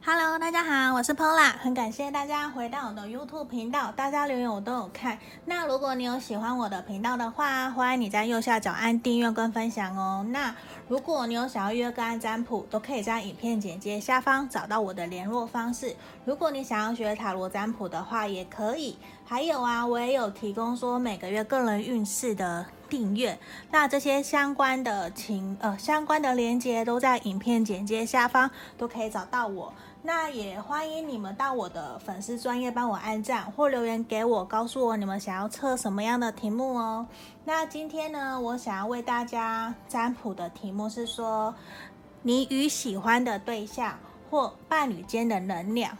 Hello，大家好，我是 Pola，很感谢大家回到我的 YouTube 频道，大家留言我都有看。那如果你有喜欢我的频道的话，欢迎你在右下角按订阅跟分享哦。那如果你有想要约个案占卜，都可以在影片简介下方找到我的联络方式。如果你想要学塔罗占卜的话，也可以。还有啊，我也有提供说每个月个人运势的订阅，那这些相关的情呃相关的链接都在影片简介下方都可以找到我。那也欢迎你们到我的粉丝专业帮我按赞或留言给我，告诉我你们想要测什么样的题目哦。那今天呢，我想要为大家占卜的题目是说，你与喜欢的对象或伴侣间的能量。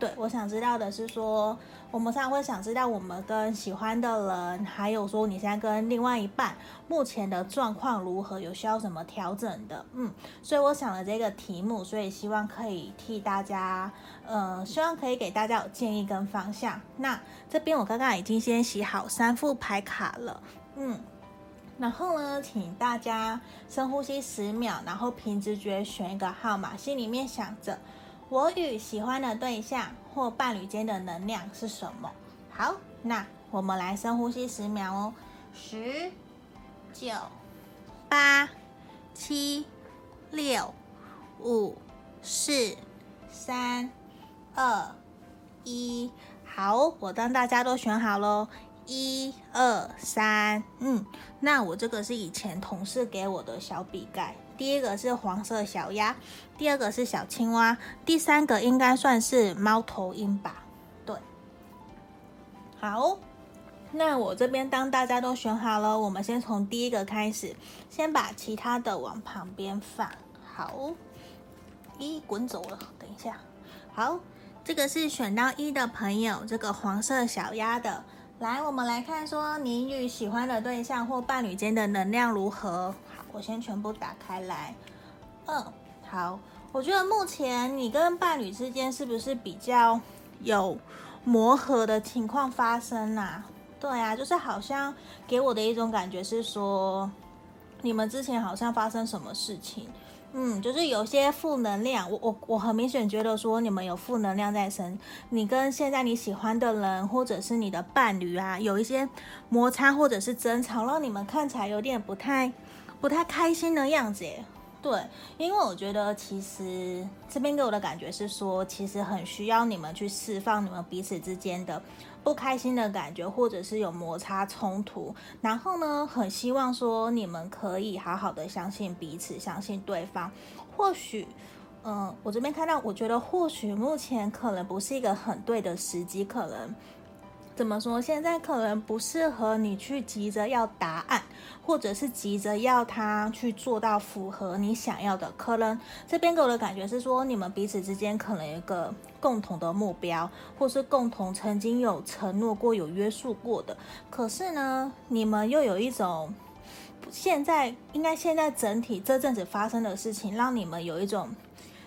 对，我想知道的是说，我们常常会想知道我们跟喜欢的人，还有说你现在跟另外一半目前的状况如何，有需要什么调整的？嗯，所以我想了这个题目，所以希望可以替大家，呃，希望可以给大家有建议跟方向。那这边我刚刚已经先洗好三副牌卡了，嗯，然后呢，请大家深呼吸十秒，然后凭直觉选一个号码，心里面想着。我与喜欢的对象或伴侣间的能量是什么？好，那我们来深呼吸十秒哦，十、九、八、七、六、五、四、三、二、一。好，我当大家都选好喽，一、二、三，嗯，那我这个是以前同事给我的小笔盖。第一个是黄色小鸭，第二个是小青蛙，第三个应该算是猫头鹰吧？对，好，那我这边当大家都选好了，我们先从第一个开始，先把其他的往旁边放。好，一滚走了，等一下。好，这个是选到一的朋友，这个黄色小鸭的，来，我们来看说你与喜欢的对象或伴侣间的能量如何？我先全部打开来，嗯，好，我觉得目前你跟伴侣之间是不是比较有磨合的情况发生啊？对啊，就是好像给我的一种感觉是说，你们之前好像发生什么事情，嗯，就是有些负能量，我我我很明显觉得说你们有负能量在身，你跟现在你喜欢的人或者是你的伴侣啊，有一些摩擦或者是争吵，让你们看起来有点不太。不太开心的样子耶，对，因为我觉得其实这边给我的感觉是说，其实很需要你们去释放你们彼此之间的不开心的感觉，或者是有摩擦冲突，然后呢，很希望说你们可以好好的相信彼此，相信对方。或许，嗯、我这边看到，我觉得或许目前可能不是一个很对的时机，可能。怎么说？现在可能不适合你去急着要答案，或者是急着要他去做到符合你想要的。可能这边给我的感觉是说，你们彼此之间可能有一个共同的目标，或是共同曾经有承诺过、有约束过的。可是呢，你们又有一种现在应该现在整体这阵子发生的事情，让你们有一种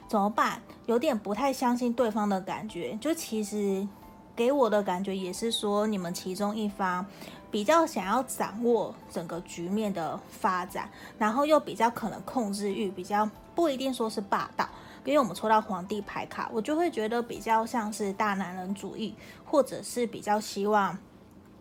怎么办？有点不太相信对方的感觉。就其实。给我的感觉也是说，你们其中一方比较想要掌握整个局面的发展，然后又比较可能控制欲比较不一定说是霸道，因为我们抽到皇帝牌卡，我就会觉得比较像是大男人主义，或者是比较希望。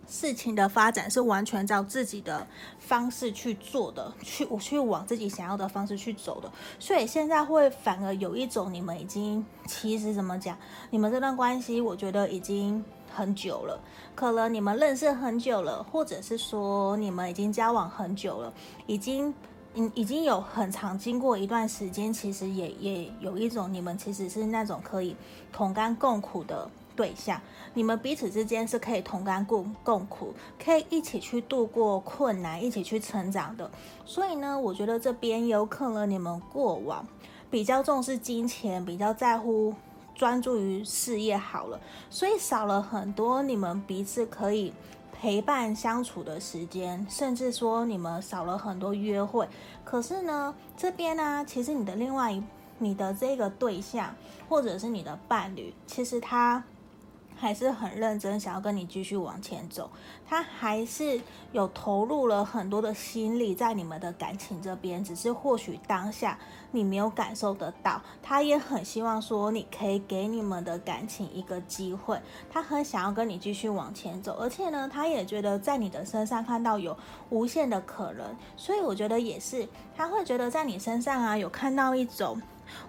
事情的发展是完全照自己的方式去做的，去我去往自己想要的方式去走的，所以现在会反而有一种你们已经其实怎么讲，你们这段关系我觉得已经很久了，可能你们认识很久了，或者是说你们已经交往很久了，已经嗯已经有很长经过一段时间，其实也也有一种你们其实是那种可以同甘共苦的。对象，你们彼此之间是可以同甘共共苦，可以一起去度过困难，一起去成长的。所以呢，我觉得这边有可能你们过往比较重视金钱，比较在乎专注于事业好了，所以少了很多你们彼此可以陪伴相处的时间，甚至说你们少了很多约会。可是呢，这边呢，其实你的另外一你的这个对象，或者是你的伴侣，其实他。还是很认真想要跟你继续往前走，他还是有投入了很多的心力在你们的感情这边，只是或许当下你没有感受得到。他也很希望说你可以给你们的感情一个机会，他很想要跟你继续往前走，而且呢，他也觉得在你的身上看到有无限的可能，所以我觉得也是，他会觉得在你身上啊有看到一种。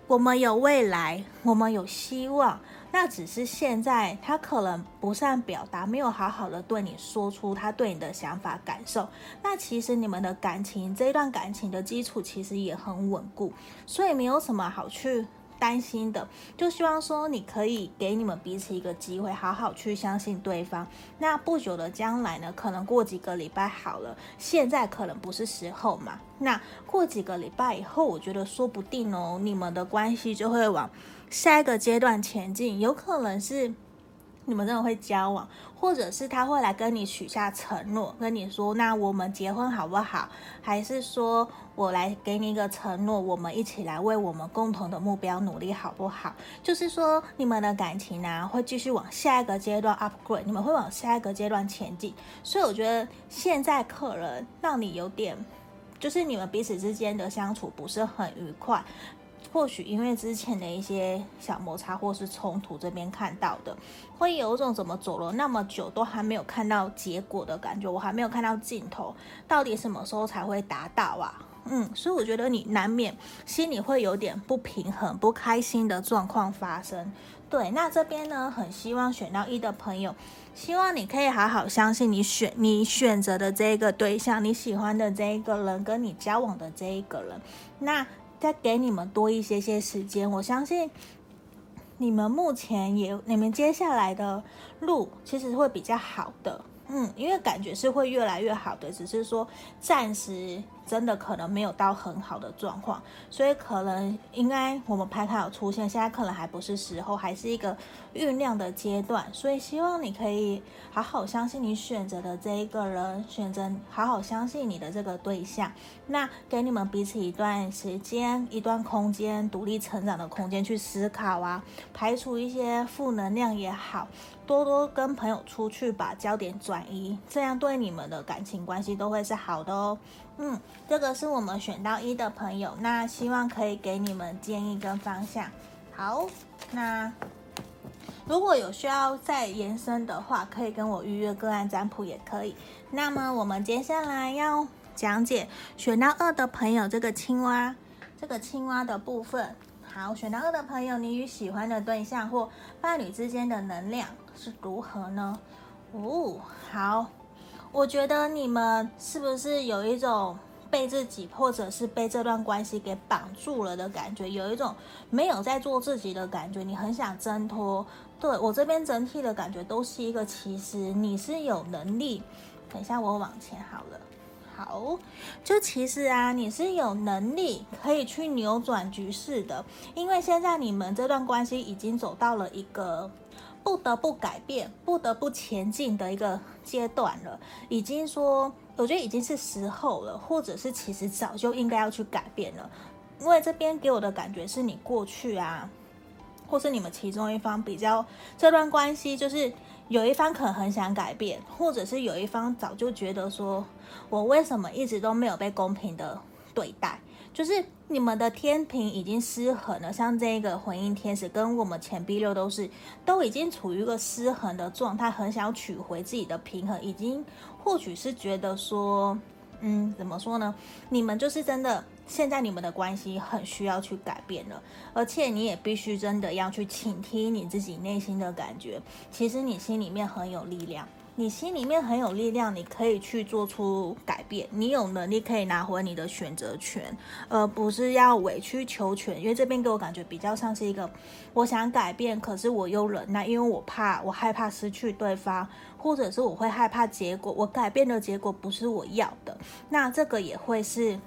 我们有未来，我们有希望，那只是现在他可能不善表达，没有好好的对你说出他对你的想法感受。那其实你们的感情，这段感情的基础其实也很稳固，所以没有什么好去。担心的，就希望说你可以给你们彼此一个机会，好好去相信对方。那不久的将来呢，可能过几个礼拜好了，现在可能不是时候嘛。那过几个礼拜以后，我觉得说不定哦，你们的关系就会往下一个阶段前进，有可能是。你们真的会交往，或者是他会来跟你许下承诺，跟你说，那我们结婚好不好？还是说我来给你一个承诺，我们一起来为我们共同的目标努力好不好？就是说你们的感情呢，会继续往下一个阶段 upgrade，你们会往下一个阶段前进。所以我觉得现在可能让你有点，就是你们彼此之间的相处不是很愉快。或许因为之前的一些小摩擦或是冲突，这边看到的，会有一种怎么走了那么久都还没有看到结果的感觉，我还没有看到尽头，到底什么时候才会达到啊？嗯，所以我觉得你难免心里会有点不平衡、不开心的状况发生。对，那这边呢，很希望选到一的朋友，希望你可以好好相信你选你选择的这一个对象，你喜欢的这一个人，跟你交往的这一个人，那。再给你们多一些些时间，我相信你们目前也，你们接下来的路其实会比较好的，嗯，因为感觉是会越来越好的，只是说暂时。真的可能没有到很好的状况，所以可能应该我们拍卡有出现，现在可能还不是时候，还是一个酝酿的阶段。所以希望你可以好好相信你选择的这一个人，选择好好相信你的这个对象。那给你们彼此一段时间、一段空间，独立成长的空间去思考啊，排除一些负能量也好，多多跟朋友出去把焦点转移，这样对你们的感情关系都会是好的哦。嗯，这个是我们选到一的朋友，那希望可以给你们建议跟方向。好，那如果有需要再延伸的话，可以跟我预约个案占卜也可以。那么我们接下来要讲解选到二的朋友这个青蛙，这个青蛙的部分。好，选到二的朋友，你与喜欢的对象或伴侣之间的能量是如何呢？哦，好。我觉得你们是不是有一种被自己或者是被这段关系给绑住了的感觉？有一种没有在做自己的感觉，你很想挣脱。对，我这边整体的感觉都是一个，其实你是有能力。等一下我往前好了，好，就其实啊，你是有能力可以去扭转局势的，因为现在你们这段关系已经走到了一个。不得不改变，不得不前进的一个阶段了，已经说，我觉得已经是时候了，或者是其实早就应该要去改变了，因为这边给我的感觉是你过去啊，或是你们其中一方比较这段关系，就是有一方可能很想改变，或者是有一方早就觉得说，我为什么一直都没有被公平的对待。就是你们的天平已经失衡了，像这个婚姻天使跟我们前 B 六都是都已经处于一个失衡的状态，很想取回自己的平衡，已经或许是觉得说，嗯，怎么说呢？你们就是真的，现在你们的关系很需要去改变了，而且你也必须真的要去倾听你自己内心的感觉，其实你心里面很有力量。你心里面很有力量，你可以去做出改变，你有能力可以拿回你的选择权，而不是要委曲求全。因为这边给我感觉比较像是一个，我想改变，可是我又忍耐，因为我怕，我害怕失去对方，或者是我会害怕结果，我改变的结果不是我要的，那这个也会是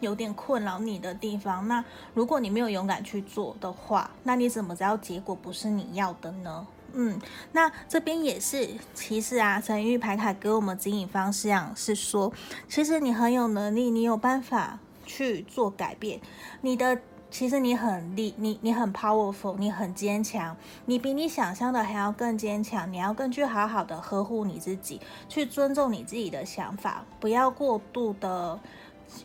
有点困扰你的地方。那如果你没有勇敢去做的话，那你怎么知道结果不是你要的呢？嗯，那这边也是，其实啊，神諭牌卡给我们指引方向是说，其实你很有能力，你有办法去做改变。你的其实你很力，你你很 powerful，你很坚强，你比你想象的还要更坚强。你要更去好好的呵护你自己，去尊重你自己的想法，不要过度的，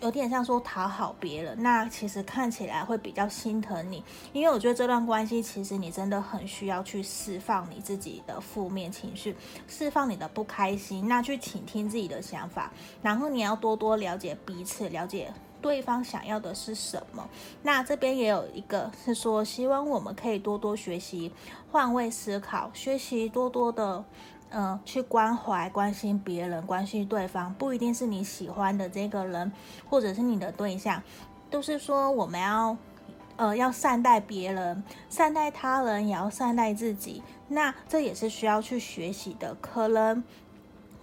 有点像说讨好别人。那其实看起来会比较心疼你，因为我觉得这段关系其实你真的很需要去释放你自己的负面情绪，释放你的不开心。那去倾听自己的想法，然后你要多多了解彼此，了解。对方想要的是什么？那这边也有一个是说，希望我们可以多多学习换位思考，学习多多的，呃，去关怀、关心别人、关心对方，不一定是你喜欢的这个人，或者是你的对象，都是说我们要，呃，要善待别人，善待他人，也要善待自己。那这也是需要去学习的，可能。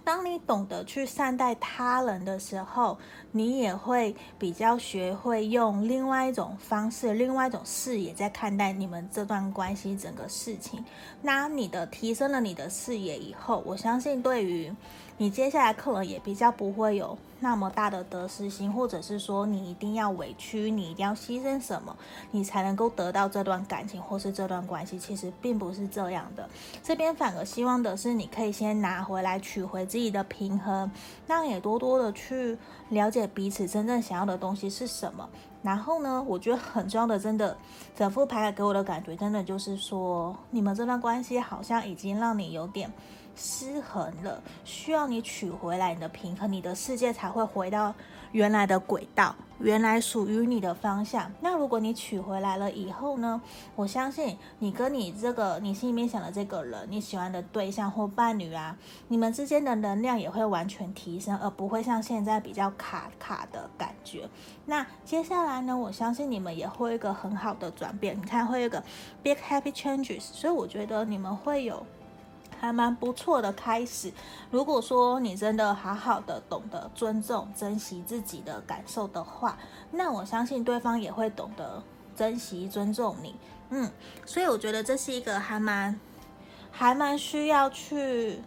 当你懂得去善待他人的时候，你也会比较学会用另外一种方式、另外一种视野在看待你们这段关系整个事情。那你的提升了你的视野以后，我相信对于你接下来可能也比较不会有那么大的得失心，或者是说你一定要委屈，你一定要牺牲什么，你才能够得到这段感情或是这段关系，其实并不是这样的。这边反而希望的是，你可以先拿回来，取回自己的平衡，那也多多的去了解彼此真正想要的东西是什么。然后呢，我觉得很重要的，真的整副牌给我的感觉，真的就是说，你们这段关系好像已经让你有点。失衡了，需要你取回来你的平衡，你的世界才会回到原来的轨道，原来属于你的方向。那如果你取回来了以后呢？我相信你跟你这个你心里面想的这个人，你喜欢的对象或伴侣啊，你们之间的能量也会完全提升，而不会像现在比较卡卡的感觉。那接下来呢？我相信你们也会有一个很好的转变，你看会有一个 big happy changes，所以我觉得你们会有。还蛮不错的开始。如果说你真的好好的懂得尊重、珍惜自己的感受的话，那我相信对方也会懂得珍惜、尊重你。嗯，所以我觉得这是一个还蛮、还蛮需要去。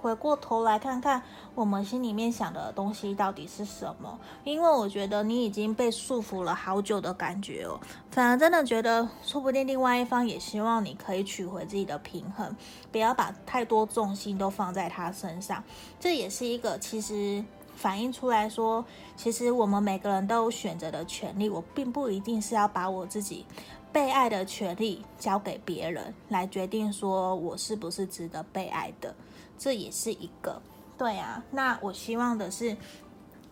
回过头来看看我们心里面想的东西到底是什么？因为我觉得你已经被束缚了好久的感觉哦，反而真的觉得，说不定另外一方也希望你可以取回自己的平衡，不要把太多重心都放在他身上。这也是一个其实反映出来说，其实我们每个人都有选择的权利，我并不一定是要把我自己被爱的权利交给别人来决定说我是不是值得被爱的。这也是一个，对啊。那我希望的是，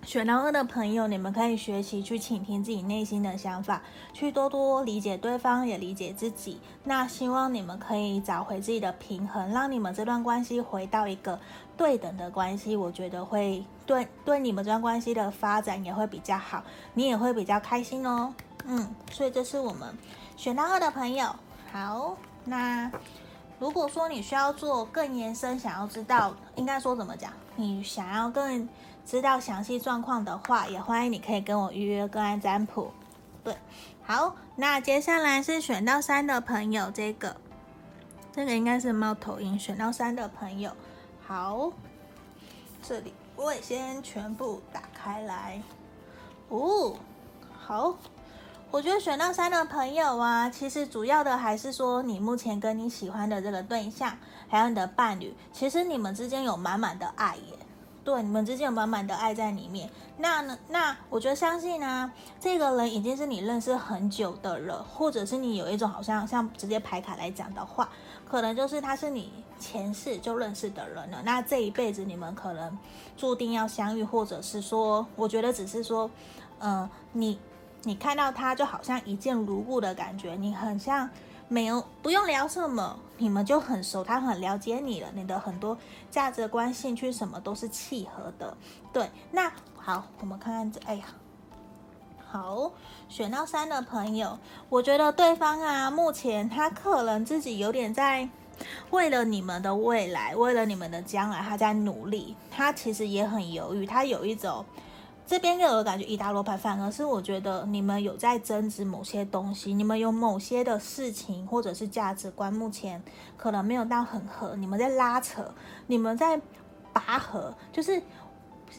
选到二的朋友，你们可以学习去倾听自己内心的想法，去多多理解对方，也理解自己。那希望你们可以找回自己的平衡，让你们这段关系回到一个对等的关系。我觉得会对对你们这段关系的发展也会比较好，你也会比较开心哦。嗯，所以这是我们选到二的朋友。好，那。如果说你需要做更延伸，想要知道应该说怎么讲，你想要更知道详细状况的话，也欢迎你可以跟我预约个案占卜。对，好，那接下来是选到三的朋友，这个这个应该是猫头鹰，选到三的朋友，好，这里我也先全部打开来，哦，好。我觉得选到三的朋友啊，其实主要的还是说你目前跟你喜欢的这个对象，还有你的伴侣，其实你们之间有满满的爱耶。对，你们之间有满满的爱在里面。那呢？那我觉得相信呢、这个人已经是你认识很久的人，或者是你有一种好像像直接牌卡来讲的话，可能就是他是你前世就认识的人了。那这一辈子你们可能注定要相遇，或者是说，我觉得只是说，嗯、你。你看到他就好像一见如故的感觉，你很像没有不用聊什么，你们就很熟，他很了解你了，你的很多价值观、兴趣什么都是契合的。对，那好，我们看看这，哎呀，好，选到三的朋友，我觉得对方啊，目前他可能自己有点在为了你们的未来，为了你们的将来，他在努力，他其实也很犹豫，他有一种。这边给我感觉，一大罗盘反而是我觉得你们有在争执某些东西，你们有某些的事情或者是价值观，目前可能没有到很合，你们在拉扯，你们在拔河，就是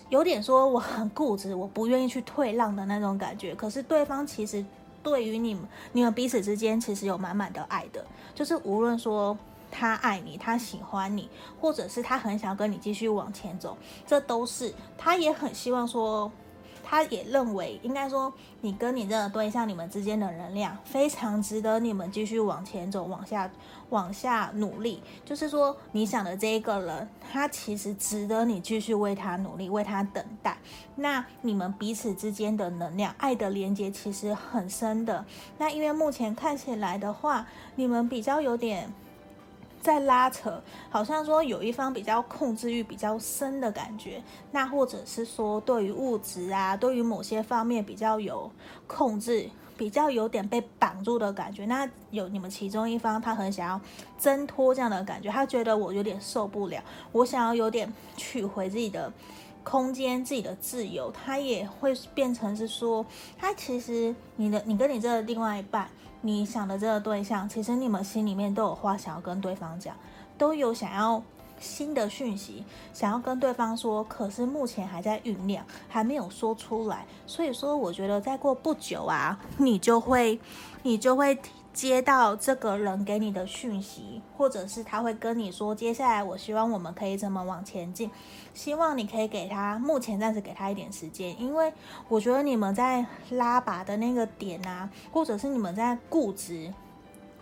有点说我很固执，我不愿意去退让的那种感觉。可是对方其实对于你们你们彼此之间其实有满满的爱的，就是无论说他爱你，他喜欢你，或者是他很想跟你继续往前走，这都是他也很希望说。他也认为，应该说，你跟你这个对象，你们之间的能量非常值得你们继续往前走，往下，往下努力。就是说，你想的这一个人，他其实值得你继续为他努力，为他等待。那你们彼此之间的能量、爱的连接其实很深的。那因为目前看起来的话，你们比较有点。在拉扯，好像说有一方比较控制欲比较深的感觉，那或者是说对于物质啊，对于某些方面比较有控制，比较有点被绑住的感觉。那有你们其中一方，他很想要挣脱这样的感觉，他觉得我有点受不了，我想要有点取回自己的空间、自己的自由。他也会变成是说，他其实你的你跟你这个另外一半。你想的这个对象，其实你们心里面都有话想要跟对方讲，都有想要新的讯息想要跟对方说，可是目前还在酝酿，还没有说出来。所以说，我觉得再过不久啊，你就会，你就会。接到这个人给你的讯息，或者是他会跟你说，接下来我希望我们可以怎么往前进，希望你可以给他，目前暂时给他一点时间，因为我觉得你们在拉拔的那个点啊，或者是你们在固执，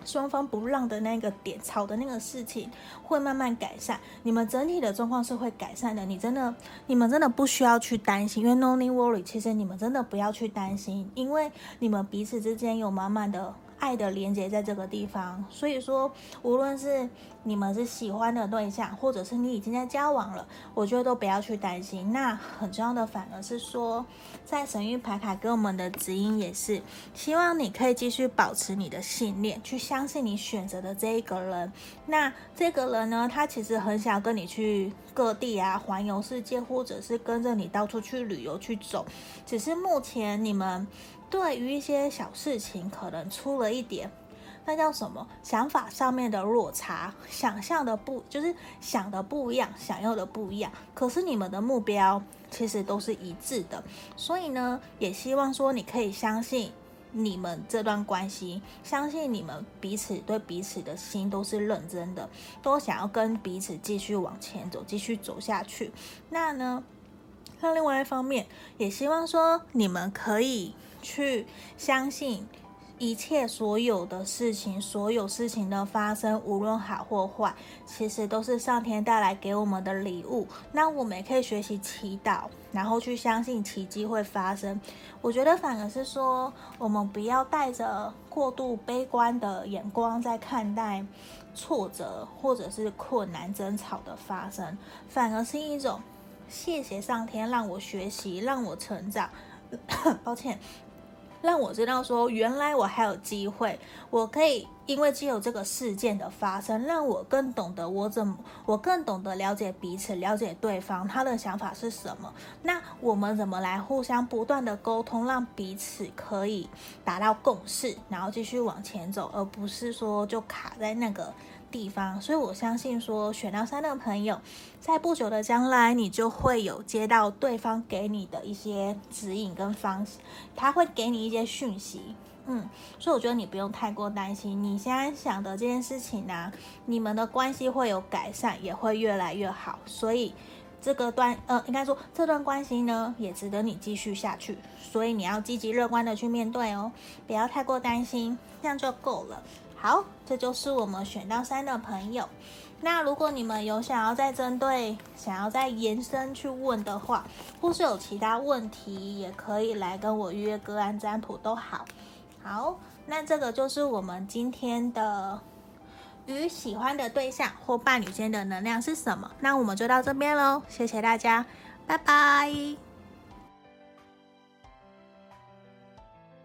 双方不让的那个点，吵的那个事情会慢慢改善，你们整体的状况是会改善的，你真的，你们真的不需要去担心，因为 no need worry，其实你们真的不要去担心，因为你们彼此之间有满满的。爱的连接在这个地方，所以说，无论是你们是喜欢的对象，或者是你已经在交往了，我觉得都不要去担心。那很重要的反而是说，在神域牌卡给我们的指引也是，希望你可以继续保持你的信念，去相信你选择的这一个人。那这个人呢，他其实很想跟你去各地啊，环游世界，或者是跟着你到处去旅游去走，只是目前你们。对于一些小事情，可能出了一点，那叫什么？想法上面的落差，想象的不，就是想的不一样，想要的不一样。可是你们的目标其实都是一致的，所以呢，也希望说你可以相信你们这段关系，相信你们彼此对彼此的心都是认真的，都想要跟彼此继续往前走，继续走下去。那呢，那另外一方面，也希望说你们可以。去相信一切所有的事情，所有事情的发生，无论好或坏，其实都是上天带来给我们的礼物。那我们也可以学习祈祷，然后去相信奇迹会发生。我觉得反而是说，我们不要带着过度悲观的眼光在看待挫折或者是困难、争吵的发生，反而是一种谢谢上天让我学习，让我成长。抱歉。让我知道说，原来我还有机会，我可以因为既有这个事件的发生，让我更懂得我怎么，我更懂得了解彼此，了解对方他的想法是什么。那我们怎么来互相不断的沟通，让彼此可以达到共识，然后继续往前走，而不是说就卡在那个。地方，所以我相信说，选到三的朋友，在不久的将来，你就会有接到对方给你的一些指引跟方式，他会给你一些讯息，嗯，所以我觉得你不用太过担心，你现在想的这件事情呢、你们的关系会有改善，也会越来越好，所以这个段，呃，应该说这段关系呢，也值得你继续下去，所以你要积极乐观的去面对哦，不要太过担心，这样就够了。好，这就是我们选到三的朋友。那如果你们有想要再针对、想要再延伸去问的话，或是有其他问题，也可以来跟我预约个案占卜都好。好，那这个就是我们今天的与喜欢的对象或伴侣间的能量是什么？那我们就到这边喽，谢谢大家，拜拜。